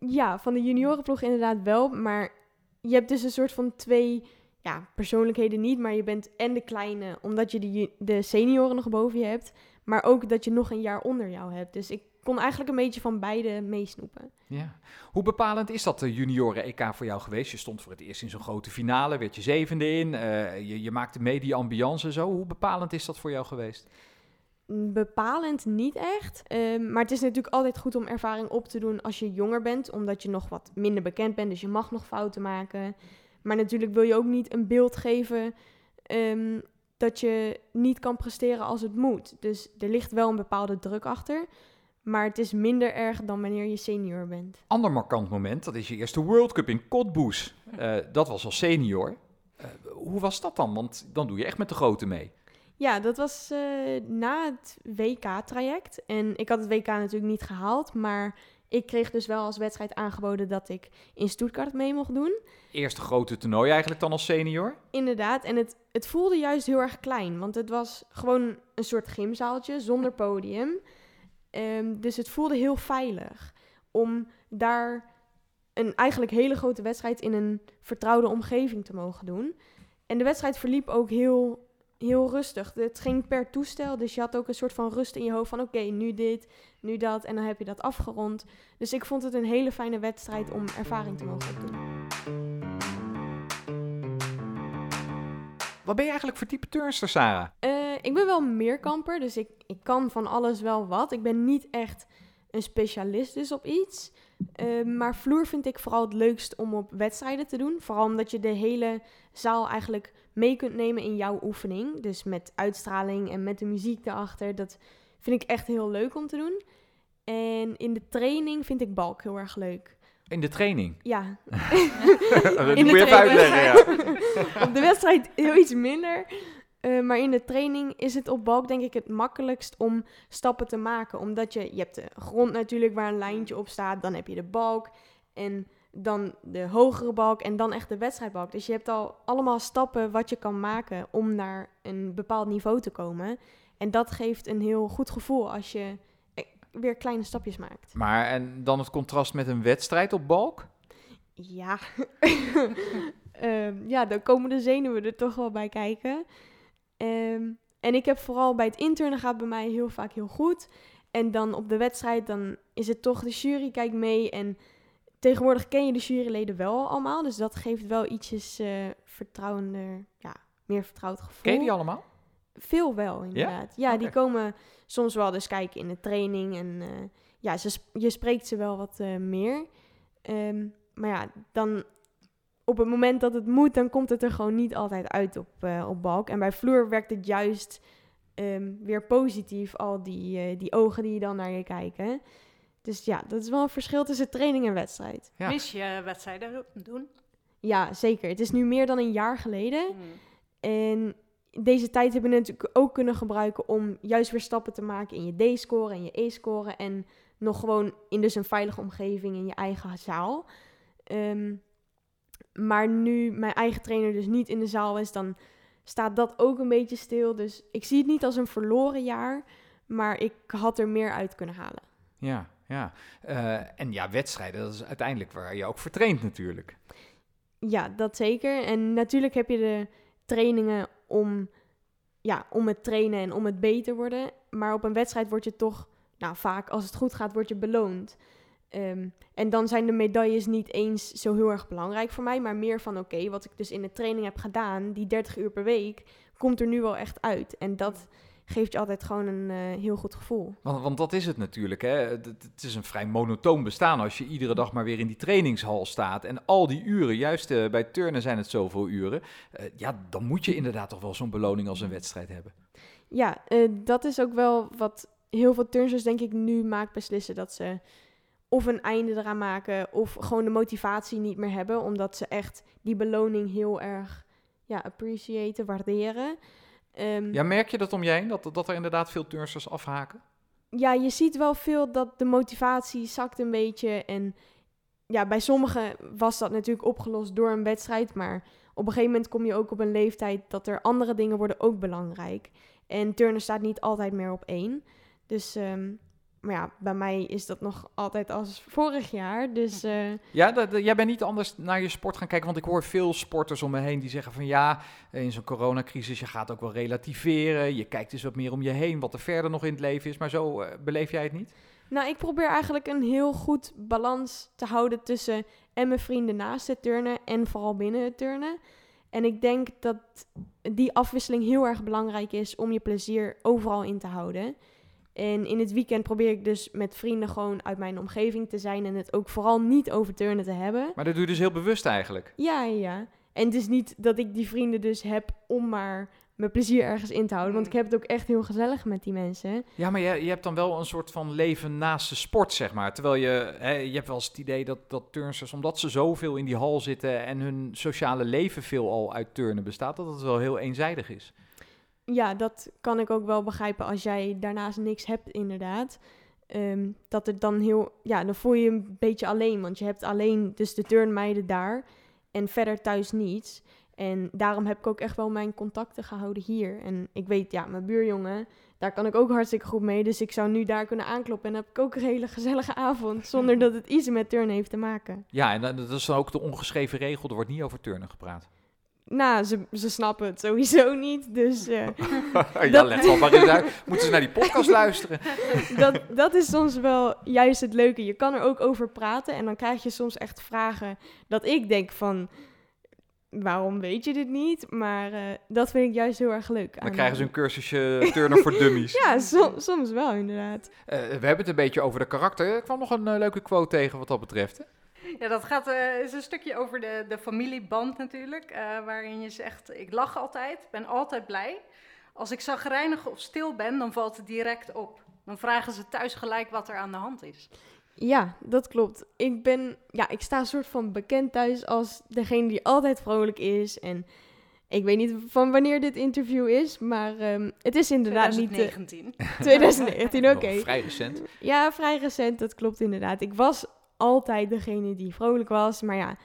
[SPEAKER 5] Ja, van de juniorenploeg inderdaad wel. Maar je hebt dus een soort van twee ja, persoonlijkheden niet. Maar je bent en de kleine, omdat je de, de senioren nog boven je hebt. Maar ook dat je nog een jaar onder jou hebt. Dus ik kon eigenlijk een beetje van beide meesnoepen.
[SPEAKER 1] Ja. Hoe bepalend is dat de junioren-EK voor jou geweest? Je stond voor het eerst in zo'n grote finale, werd je zevende in, eh, je, je maakte mee die ambiance en zo. Hoe bepalend is dat voor jou geweest?
[SPEAKER 5] Bepalend niet echt. Ehm, maar het is natuurlijk altijd goed om ervaring op te doen als je jonger bent. Omdat je nog wat minder bekend bent. Dus je mag nog fouten maken. Maar natuurlijk wil je ook niet een beeld geven ehm, dat je niet kan presteren als het moet. Dus er ligt wel een bepaalde druk achter. Maar het is minder erg dan wanneer je senior bent.
[SPEAKER 1] Ander markant moment, dat is je eerste World Cup in Cottbus. Eh, dat was als senior. Eh, hoe was dat dan? Want dan doe je echt met de grote mee.
[SPEAKER 5] Ja, dat was eh, na het WK-traject. En ik had het WK natuurlijk niet gehaald. Maar ik kreeg dus wel als wedstrijd aangeboden dat ik in Stuttgart mee mocht doen.
[SPEAKER 1] Eerste grote toernooi eigenlijk dan als senior?
[SPEAKER 5] Inderdaad, en het, het voelde juist heel erg klein, want het was gewoon een soort gymzaaltje zonder podium. Ehm, dus het voelde heel veilig om daar een eigenlijk hele grote wedstrijd in een vertrouwde omgeving te mogen doen. En de wedstrijd verliep ook heel, heel rustig. Het ging per toestel, dus je had ook een soort van rust in je hoofd van oké, nu dit, nu dat en dan heb je dat afgerond. Dus ik vond het een hele fijne wedstrijd om ervaring te mogen opdoen.
[SPEAKER 1] Wat ben je eigenlijk voor type turnster, Sarah?
[SPEAKER 5] Eh, ik ben wel meerkamper, dus ik, ik kan van alles wel wat. Ik ben niet echt een specialist dus op iets. Eh, maar vloer vind ik vooral het leukst om op wedstrijden te doen. Vooral omdat je de hele zaal eigenlijk mee kunt nemen in jouw oefening. Dus met uitstraling en met de muziek erachter. Dat vind ik echt heel leuk om te doen. En in de training vind ik balk heel erg leuk.
[SPEAKER 1] In de training.
[SPEAKER 5] Ja, (laughs) In
[SPEAKER 1] moet
[SPEAKER 5] de
[SPEAKER 1] je even
[SPEAKER 5] training.
[SPEAKER 1] uitleggen, ja. (laughs)
[SPEAKER 5] op de wedstrijd heel iets minder. Eh, maar in de training is het op balk denk ik het makkelijkst om stappen te maken. Omdat je, je hebt de grond natuurlijk waar een lijntje op staat. Dan heb je de balk en dan de hogere balk en dan echt de wedstrijdbalk. Dus je hebt al allemaal stappen wat je kan maken om naar een bepaald niveau te komen. En dat geeft een heel goed gevoel als je eh, weer kleine stapjes maakt.
[SPEAKER 1] Maar en dan het contrast met een wedstrijd op balk?
[SPEAKER 5] Ja. (laughs) Ehm, ja, dan komen de zenuwen er toch wel bij kijken. Ehm, en ik heb vooral bij het internen gaat bij mij heel vaak heel goed. En dan op de wedstrijd, dan is het toch de jury kijkt mee. En tegenwoordig ken je de juryleden wel allemaal. Dus dat geeft wel ietsjes eh vertrouwender, ja, meer vertrouwd gevoel.
[SPEAKER 1] Ken je die allemaal?
[SPEAKER 5] Veel wel, inderdaad. Ja, die
[SPEAKER 1] Oké.
[SPEAKER 5] komen soms wel dus kijken in de training. En eh, ja, ze, je spreekt ze wel wat eh, meer. Ehm, maar ja, dan op het moment dat het moet, dan komt het er gewoon niet altijd uit op, eh, op balk. En bij vloer werkt het juist ehm, weer positief, al die, eh, die ogen die dan naar je kijken. Dus ja, dat is wel een verschil tussen training en wedstrijd.
[SPEAKER 1] Ja.
[SPEAKER 6] Mis je wedstrijden doen?
[SPEAKER 5] Ja, zeker. Het is nu meer dan een jaar geleden.
[SPEAKER 6] Hmm.
[SPEAKER 5] En deze tijd hebben we natuurlijk ook kunnen gebruiken om juist weer stappen te maken in je D-score en je E-score. En nog gewoon in dus een veilige omgeving in je eigen zaal. Ehm, maar nu mijn eigen trainer dus niet in de zaal is, dan staat dat ook een beetje stil. Dus ik zie het niet als een verloren jaar, maar ik had er meer uit kunnen halen.
[SPEAKER 1] Ja, ja. Eh, en ja, wedstrijden, dat is uiteindelijk waar je ook voor traint natuurlijk.
[SPEAKER 5] Ja, dat zeker. En natuurlijk heb je de trainingen om, ja, om het trainen en om het beter worden. Maar op een wedstrijd word je toch, nou vaak als het goed gaat, word je beloond. Ehm, en dan zijn de medailles niet eens zo heel erg belangrijk voor mij, maar meer van oké, wat ik dus in de training heb gedaan, die 30 uur per week, komt er nu wel echt uit. En dat geeft je altijd gewoon een eh, heel goed gevoel.
[SPEAKER 1] Want, want dat is het natuurlijk. Hè? Het, het is een vrij monotoon bestaan als je iedere dag maar weer in die trainingshal staat. En al die uren, juist eh, bij turnen zijn het zoveel uren. eh, ja, dan moet je inderdaad toch wel zo'n beloning als een wedstrijd hebben.
[SPEAKER 5] Ja, dat is ook wel wat heel veel turnsters denk ik nu maakt beslissen. Dat ze of een einde eraan maken of gewoon de motivatie niet meer hebben. Omdat ze echt die beloning heel erg ja, appreciëten, waarderen. Ehm,
[SPEAKER 1] Ja, merk je dat om je heen? Dat, dat er inderdaad veel turnsters afhaken?
[SPEAKER 5] ja, je ziet wel veel dat de motivatie zakt een beetje. En ja, bij sommigen was dat natuurlijk opgelost door een wedstrijd. Maar op een gegeven moment kom je ook op een leeftijd dat er andere dingen worden ook belangrijk. En turnen staat niet altijd meer op één. Dus, ehm, maar ja, bij mij is dat nog altijd als vorig jaar. Dus uh,
[SPEAKER 1] ja, dat, jij bent niet anders naar je sport gaan kijken. Want ik hoor veel sporters om me heen die zeggen van ja, in zo'n coronacrisis, je gaat ook wel relativeren. Je kijkt dus wat meer om je heen, wat er verder nog in het leven is. Maar zo uh, beleef jij het niet?
[SPEAKER 5] Nou, ik probeer eigenlijk een heel goed balans te houden tussen en mijn vrienden naast het turnen en vooral binnen het turnen. En ik denk dat die afwisseling heel erg belangrijk is om je plezier overal in te houden. En in het weekend probeer ik dus met vrienden gewoon uit mijn omgeving te zijn en het ook vooral niet over turnen te hebben.
[SPEAKER 1] Maar dat doe je dus heel bewust eigenlijk?
[SPEAKER 5] Ja, ja. En het is niet dat ik die vrienden dus heb om maar mijn plezier ergens in te houden. Want ik heb het ook echt heel gezellig met die mensen.
[SPEAKER 1] Ja, maar je, je hebt dan wel een soort van leven naast de sport, zeg maar. Terwijl je, hè, je hebt wel eens het idee dat, dat turnsters, omdat ze zoveel in die hal zitten en hun sociale leven veel al uit turnen bestaat, dat het wel heel eenzijdig is.
[SPEAKER 5] Ja, dat kan ik ook wel begrijpen als jij daarnaast niks hebt, inderdaad. Ehm, dat het dan heel, ja, dan voel je je een beetje alleen. Want je hebt alleen dus de turnmeiden daar en verder thuis niets. En daarom heb ik ook echt wel mijn contacten gehouden hier. En ik weet, ja, mijn buurjongen, daar kan ik ook hartstikke goed mee. Dus ik zou nu daar kunnen aankloppen. En dan heb ik ook een hele gezellige avond. (laughs) Zonder dat het iets met turnen heeft te maken.
[SPEAKER 1] Ja, en dat is dan ook de ongeschreven regel. Er wordt niet over turnen gepraat.
[SPEAKER 5] Nou, ze, ze snappen het sowieso niet. Dus. Uh, (laughs)
[SPEAKER 1] ja, dat... let wel maar eens uit. Moeten ze naar die podcast luisteren? (laughs)
[SPEAKER 5] dat, dat is soms wel juist het leuke. Je kan er ook over praten. En dan krijg je soms echt vragen dat ik denk van waarom weet je dit niet? Maar uh, dat vind ik juist heel erg leuk.
[SPEAKER 1] Dan krijgen ze een (laughs) cursusje turner voor dummies.
[SPEAKER 5] ja, som, soms wel inderdaad. Uh,
[SPEAKER 1] we hebben het een beetje over de karakter. Ik kwam nog een uh, leuke quote tegen wat dat betreft. Hè? (laughs)
[SPEAKER 6] Ja, dat gaat, is een stukje over de, de familieband natuurlijk. waarin je zegt, ik lach altijd, ben altijd blij. Als ik zagrijnig of stil ben, dan valt het direct op. Dan vragen ze thuis gelijk wat er aan de hand is.
[SPEAKER 5] Ja, dat klopt. Ik ben, ja, ik sta een soort van bekend thuis als degene die altijd vrolijk is. En ik weet niet van wanneer dit interview is, maar um, het is inderdaad
[SPEAKER 6] 2019.
[SPEAKER 5] niet... 2019, (laughs) oké. Okay.
[SPEAKER 1] Vrij recent.
[SPEAKER 5] Ja, vrij recent, dat klopt inderdaad. Ik was altijd degene die vrolijk was, maar ja,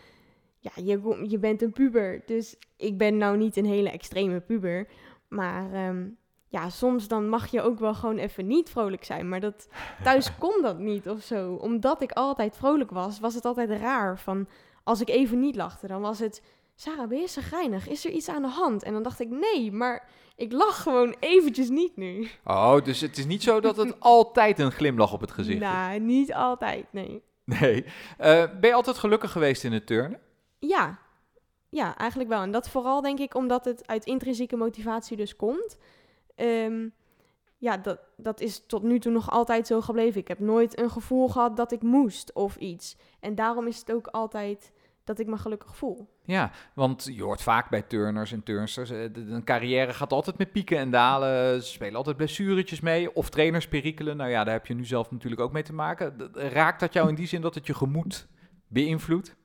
[SPEAKER 5] ja je, je bent een puber. Dus ik ben nou niet een hele extreme puber, maar... Um, ja, soms dan mag je ook wel gewoon even niet vrolijk zijn. Maar dat, (laughs) thuis kon dat niet of zo. Omdat ik altijd vrolijk was, was het altijd raar. Van als ik even niet lachte, dan was het... Sarah, ben je geinig? Is er iets aan de hand? En dan dacht ik, nee, maar ik lach gewoon eventjes niet nu.
[SPEAKER 1] Oh, dus het is niet zo dat het altijd een glimlach op het gezicht is? (laughs)
[SPEAKER 5] Nou, niet altijd, nee.
[SPEAKER 1] Nee. Uh, ben je altijd gelukkig geweest in het turnen?
[SPEAKER 5] Ja. Ja, eigenlijk wel. En dat vooral denk ik omdat het uit intrinsieke motivatie dus komt. Um, ja, dat, dat is tot nu toe nog altijd zo gebleven. Ik heb nooit een gevoel gehad dat ik moest of iets. En daarom is het ook altijd dat ik me gelukkig voel.
[SPEAKER 1] Ja, want je hoort vaak bij turners en turnsters, eh, een carrière gaat altijd met pieken en dalen. Ze spelen altijd blessuretjes mee of trainers perikelen. Nou ja, daar heb je nu zelf natuurlijk ook mee te maken. Raakt dat jou in die zin dat het je gemoed beïnvloedt?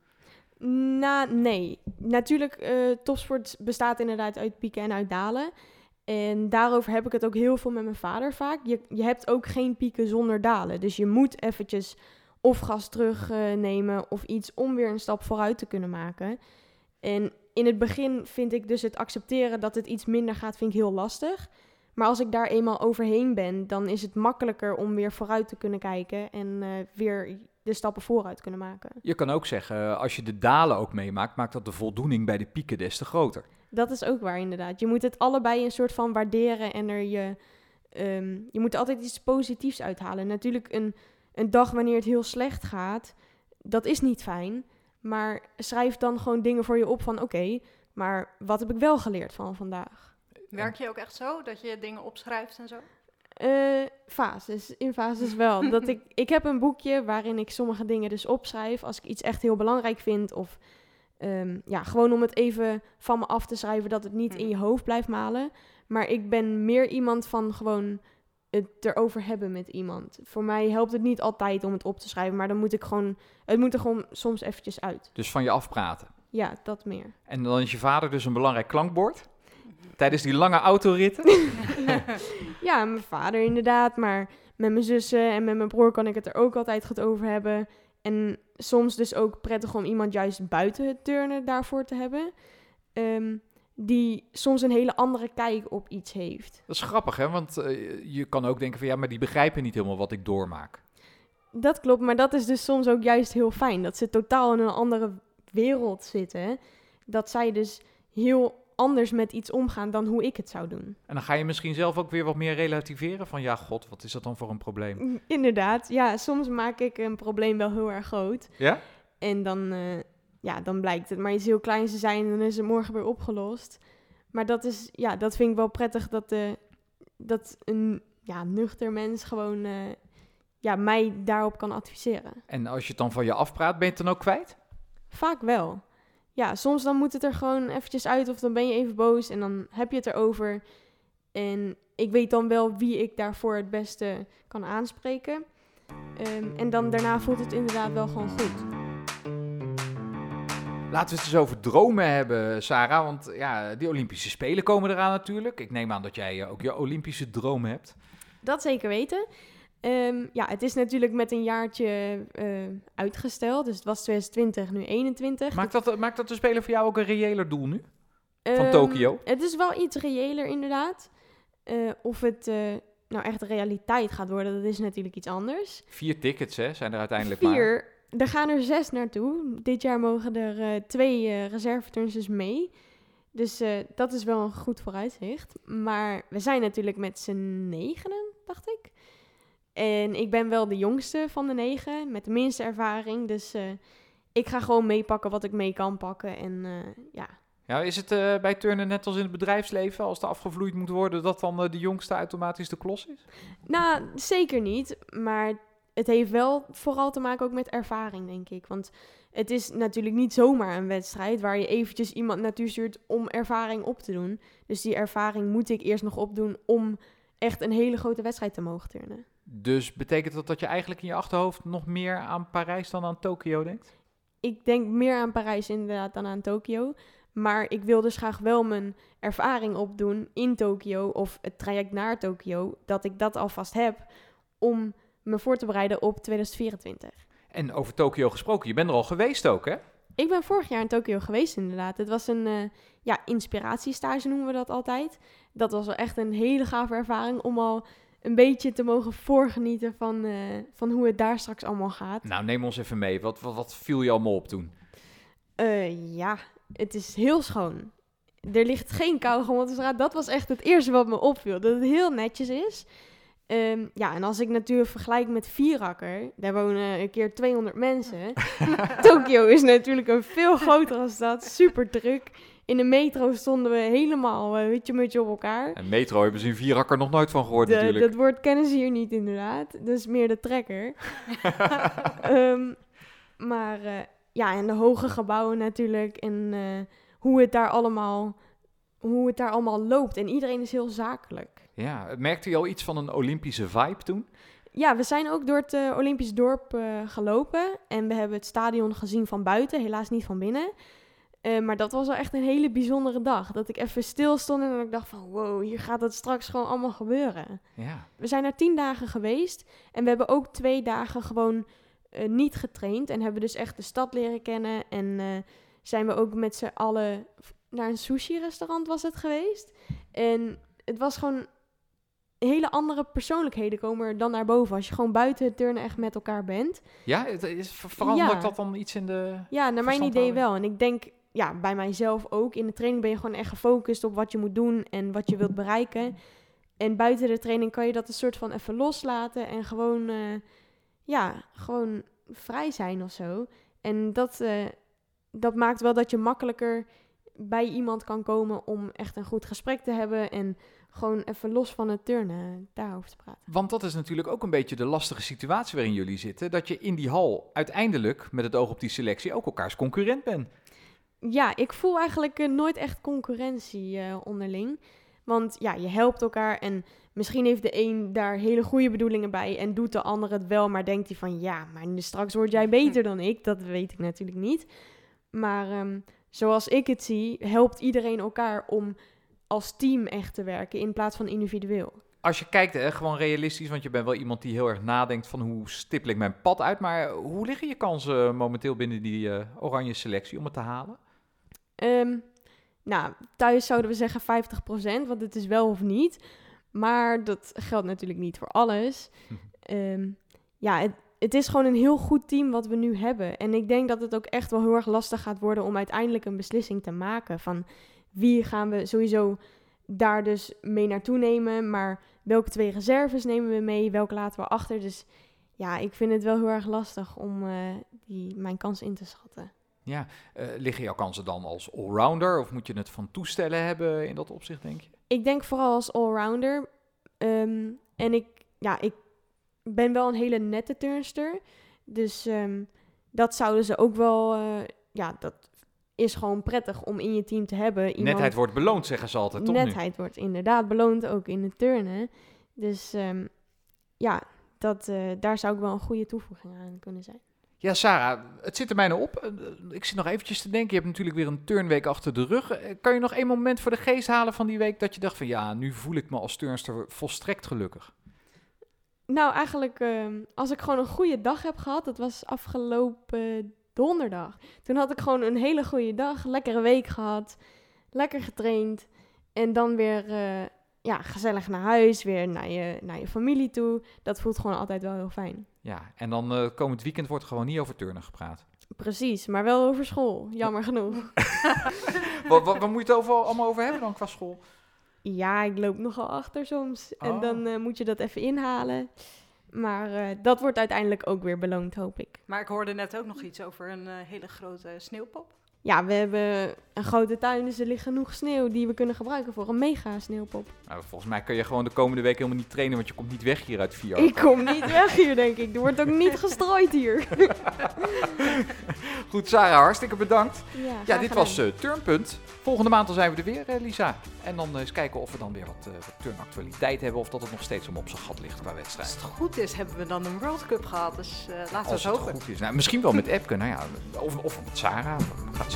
[SPEAKER 5] Nou, nee. Natuurlijk, uh, topsport bestaat inderdaad uit pieken en uit dalen. En daarover heb ik het ook heel veel met mijn vader vaak. Je, je hebt ook geen pieken zonder dalen. Dus je moet eventjes of gas terugnemen uh, of iets om weer een stap vooruit te kunnen maken. En in het begin vind ik dus het accepteren dat het iets minder gaat, vind ik heel lastig. Maar als ik daar eenmaal overheen ben, dan is het makkelijker om weer vooruit te kunnen kijken en uh, weer de stappen vooruit kunnen maken.
[SPEAKER 1] Je kan ook zeggen, als je de dalen ook meemaakt, maakt dat de voldoening bij de pieken des te groter.
[SPEAKER 5] Dat is ook waar, inderdaad. Je moet het allebei een soort van waarderen en er je. Um, je moet er altijd iets positiefs uithalen. Natuurlijk, een, een dag wanneer het heel slecht gaat, dat is niet fijn. Maar schrijf dan gewoon dingen voor je op van: oké, maar wat heb ik wel geleerd van vandaag?
[SPEAKER 6] Werk je ook echt zo dat je dingen opschrijft en zo?
[SPEAKER 5] Uh, fases, in fases (laughs) wel. dat ik, ik heb een boekje waarin ik sommige dingen dus opschrijf. Als ik iets echt heel belangrijk vind of Um, ja, gewoon om het even van me af te schrijven dat het niet in je hoofd blijft malen. Maar ik ben meer iemand van gewoon het erover hebben met iemand. Voor mij helpt het niet altijd om het op te schrijven, maar dan moet ik gewoon, het moet er gewoon soms eventjes uit.
[SPEAKER 1] Dus van je afpraten?
[SPEAKER 5] Ja, dat meer.
[SPEAKER 1] En dan is je vader dus een belangrijk klankbord? Tijdens die lange autoritten? (laughs)
[SPEAKER 5] ja, mijn vader inderdaad, maar met mijn zussen en met mijn broer kan ik het er ook altijd goed over hebben. En soms dus ook prettig om iemand juist buiten het turnen daarvoor te hebben. ehm, die soms een hele andere kijk op iets heeft.
[SPEAKER 1] Dat is grappig, hè? Want eh, je kan ook denken van ja, maar die begrijpen niet helemaal wat ik doormaak.
[SPEAKER 5] Dat klopt, maar dat is dus soms ook juist heel fijn. Dat ze totaal in een andere wereld zitten. Dat zij dus heel anders met iets omgaan dan hoe ik het zou doen.
[SPEAKER 1] En dan ga je misschien zelf ook weer wat meer relativeren van ja, god, wat is dat dan voor een probleem?
[SPEAKER 5] Mm, Inderdaad, ja, soms maak ik een probleem wel heel erg groot.
[SPEAKER 1] Ja?
[SPEAKER 5] En dan, eh, ja, dan blijkt het maar iets heel kleins te zijn en dan is het morgen weer opgelost. Maar dat is, ja, dat vind ik wel prettig dat, eh, dat een ja, nuchter mens gewoon eh, ja, mij daarop kan adviseren.
[SPEAKER 1] En als je het dan van je afpraat, ben je het dan ook kwijt?
[SPEAKER 5] Vaak wel. Ja, soms dan moet het er gewoon eventjes uit of dan ben je even boos en dan heb je het erover. En ik weet dan wel wie ik daarvoor het beste kan aanspreken. Ehm, en dan daarna voelt het inderdaad wel gewoon goed.
[SPEAKER 1] Laten we het eens over dromen hebben, Sarah. Want ja, die Olympische Spelen komen eraan natuurlijk. Ik neem aan dat jij eh, ook je Olympische droom hebt.
[SPEAKER 5] Dat zeker weten. Ehm, ja, het is natuurlijk met een jaartje eh, uitgesteld. Dus het was 2020, nu 21.
[SPEAKER 1] Maakt dat, maakt dat de Spelen voor jou ook een reëler doel nu? van
[SPEAKER 5] Ehm,
[SPEAKER 1] Tokio?
[SPEAKER 5] Het is wel iets reëler inderdaad. Eh, of het eh, nou echt realiteit gaat worden, dat is natuurlijk iets anders.
[SPEAKER 1] Vier tickets, hè, zijn er uiteindelijk maar.
[SPEAKER 5] Er gaan er zes naartoe. Dit jaar mogen er eh, twee eh reserveturnsters mee. Dus eh, dat is wel een goed vooruitzicht. Maar we zijn natuurlijk met z'n negenen, dacht ik. En ik ben wel de jongste van de negen, met de minste ervaring. Dus ik ga gewoon meepakken wat ik mee kan pakken. En ja,
[SPEAKER 1] Ja, is het bij turnen net als in het bedrijfsleven, als er afgevloeid moet worden, dat dan de jongste automatisch de klos is?
[SPEAKER 5] Nou, zeker niet. Maar het heeft wel vooral te maken ook met ervaring, denk ik. Want het is natuurlijk niet zomaar een wedstrijd waar je eventjes iemand naartoe stuurt om ervaring op te doen. Dus die ervaring moet ik eerst nog opdoen om echt een hele grote wedstrijd te mogen turnen.
[SPEAKER 1] Dus betekent dat dat je eigenlijk in je achterhoofd nog meer aan Parijs dan aan Tokio denkt?
[SPEAKER 5] Ik denk meer aan Parijs inderdaad dan aan Tokio. Maar ik wil dus graag wel mijn ervaring opdoen in Tokio of het traject naar Tokio. Dat ik dat alvast heb om me voor te bereiden op 2024.
[SPEAKER 1] En over Tokio gesproken, je bent er al geweest ook, hè?
[SPEAKER 5] Ik ben vorig jaar in Tokio geweest inderdaad. Het was een eh, ja, inspiratiestage noemen we dat altijd. Dat was wel echt een hele gave ervaring om al een beetje te mogen voorgenieten van, eh, van hoe het daar straks allemaal gaat.
[SPEAKER 1] Nou, neem ons even mee. Wat, wat, wat viel je allemaal op toen?
[SPEAKER 5] Eh, ja, het is heel schoon. Er ligt geen kauwgom op de straat. Dat was echt het eerste wat me opviel. Dat het heel netjes is. Ehm, ja, en als ik natuurlijk vergelijk met Vierakker, daar wonen een keer 200 mensen. (laughs) Tokio is natuurlijk een veel grotere stad, super druk. In de metro stonden we helemaal uh, hutje-mutje op elkaar.
[SPEAKER 1] En metro hebben ze in Vierakker nog nooit van gehoord
[SPEAKER 5] De-
[SPEAKER 1] natuurlijk.
[SPEAKER 5] dat woord kennen ze hier niet inderdaad. Dus meer de trekker. (laughs) Ehm, maar eh, ja, en de hoge gebouwen natuurlijk. En eh, hoe, het daar allemaal, hoe het daar allemaal loopt. En iedereen is heel zakelijk.
[SPEAKER 1] Ja, merkte je al iets van een Olympische vibe toen?
[SPEAKER 5] Ja, we zijn ook door het eh, Olympisch dorp eh, gelopen. En we hebben het stadion gezien van buiten, helaas niet van binnen. Eh, maar dat was wel echt een hele bijzondere dag. Dat ik even stil stond en dat ik dacht van... wow, hier gaat het straks gewoon allemaal gebeuren.
[SPEAKER 1] Ja.
[SPEAKER 5] We zijn er tien dagen geweest. En we hebben ook twee dagen gewoon niet getraind. En hebben dus echt de stad leren kennen. En zijn we ook met z'n allen naar een sushi-restaurant was het geweest. En het was gewoon... Hele andere persoonlijkheden komen er dan naar boven. Als je gewoon buiten het turnen echt met elkaar bent.
[SPEAKER 1] Ja, het is, ver- verandert
[SPEAKER 5] Ja.
[SPEAKER 1] dat dan iets in de...
[SPEAKER 5] Ja, naar mijn idee wel. En ik denk, ja, bij mijzelf ook. In de training ben je gewoon echt gefocust op wat je moet doen en wat je wilt bereiken. En buiten de training kan je dat een soort van even loslaten en gewoon, eh, ja, gewoon vrij zijn of zo. En dat, eh, dat maakt wel dat je makkelijker bij iemand kan komen om echt een goed gesprek te hebben en gewoon even los van het turnen daarover te praten.
[SPEAKER 1] Want dat is natuurlijk ook een beetje de lastige situatie waarin jullie zitten. Dat je in die hal uiteindelijk, met het oog op die selectie, ook elkaars concurrent bent.
[SPEAKER 5] Ja, ik voel eigenlijk eh, nooit echt concurrentie eh, onderling. Want ja, je helpt elkaar en misschien heeft de een daar hele goede bedoelingen bij en doet de ander het wel, maar denkt hij van ja, maar straks word jij (laughs) beter dan ik. Dat weet ik natuurlijk niet. Maar ehm, zoals ik het zie, helpt iedereen elkaar om als team echt te werken in plaats van individueel.
[SPEAKER 1] Als je kijkt, hè, gewoon realistisch, want je bent wel iemand die heel erg nadenkt van hoe stippel ik mijn pad uit. Maar hoe liggen je kansen momenteel binnen die eh, oranje selectie om het te halen?
[SPEAKER 5] Ehm, Nou, thuis zouden we zeggen 50%, want het is wel of niet. Maar dat geldt natuurlijk niet voor alles. (laughs) Ehm, ja, het, het is gewoon een heel goed team wat we nu hebben. En ik denk dat het ook echt wel heel erg lastig gaat worden om uiteindelijk een beslissing te maken. Van wie gaan we sowieso daar dus mee naartoe nemen. Maar welke twee reserves nemen we mee? Welke laten we achter? Dus ja, ik vind het wel heel erg lastig om eh, die, mijn kans in te schatten.
[SPEAKER 1] Ja, uh, liggen jouw kansen dan als allrounder? Of moet je het van toestellen hebben in dat opzicht, denk je?
[SPEAKER 5] Ik denk vooral als allrounder. Um, en ik, ja, ik ben wel een hele nette turnster. Dus um, dat zouden ze ook wel... Uh, ja, dat is gewoon prettig om in je team te hebben.
[SPEAKER 1] Iemand... Netheid wordt beloond, zeggen ze altijd, toch
[SPEAKER 5] Netheid
[SPEAKER 1] nu?
[SPEAKER 5] wordt inderdaad beloond, ook in het turnen. Dus um, ja, dat, uh, daar zou ik wel een goede toevoeging aan kunnen zijn.
[SPEAKER 1] Ja, Sarah, het zit er bijna op. Eh, ik zit nog eventjes te denken. Je hebt natuurlijk weer een turnweek achter de rug. Kan je nog één moment voor de geest halen van die week dat je dacht van ja, nu voel ik me als turnster volstrekt gelukkig?
[SPEAKER 5] Nou, eigenlijk uh, als ik gewoon een goede dag heb gehad, dat was afgelopen donderdag. Toen had ik gewoon een hele goede dag, lekkere week gehad, lekker getraind en dan weer uh, ja, gezellig naar huis, weer naar je, naar je familie toe. Dat voelt gewoon altijd wel heel fijn.
[SPEAKER 1] Ja, en dan uh, komend weekend wordt gewoon niet over turnen gepraat.
[SPEAKER 5] Precies, maar wel over school, jammer genoeg. (laughs)
[SPEAKER 1] wat, wat, wat, moet je het over, allemaal over hebben dan qua school?
[SPEAKER 5] Ja, ik loop nogal achter soms. Oh. En dan uh, moet je dat even inhalen. Maar uh, dat wordt uiteindelijk ook weer beloond, hoop ik.
[SPEAKER 6] Maar ik hoorde net ook nog iets over een uh, hele grote sneeuwpop.
[SPEAKER 5] Ja, we hebben een grote tuin, dus er ligt genoeg sneeuw die we kunnen gebruiken voor een mega sneeuwpop.
[SPEAKER 1] Nou, volgens mij kun je gewoon de komende week helemaal niet trainen, want je komt niet weg hier uit vier.
[SPEAKER 5] Ik kom niet weg hier, denk ik. Er wordt ook niet gestrooid hier. (laughs)
[SPEAKER 1] Goed, Sarah, hartstikke bedankt.
[SPEAKER 5] Ja,
[SPEAKER 1] ja dit was uh, Turnpunt. Volgende maand dan zijn we er weer, uh, Lisa. En dan uh, eens kijken of we dan weer wat, uh, wat turnactualiteit hebben. Of dat het nog steeds om op zijn gat ligt qua wedstrijd.
[SPEAKER 6] Als het goed is, hebben we dan een World Cup gehad. Dus laten we
[SPEAKER 1] Als
[SPEAKER 6] het
[SPEAKER 1] hopen. Goed is. Nou, misschien wel met Epke. Nou ja, of, of met Sarah. Gaat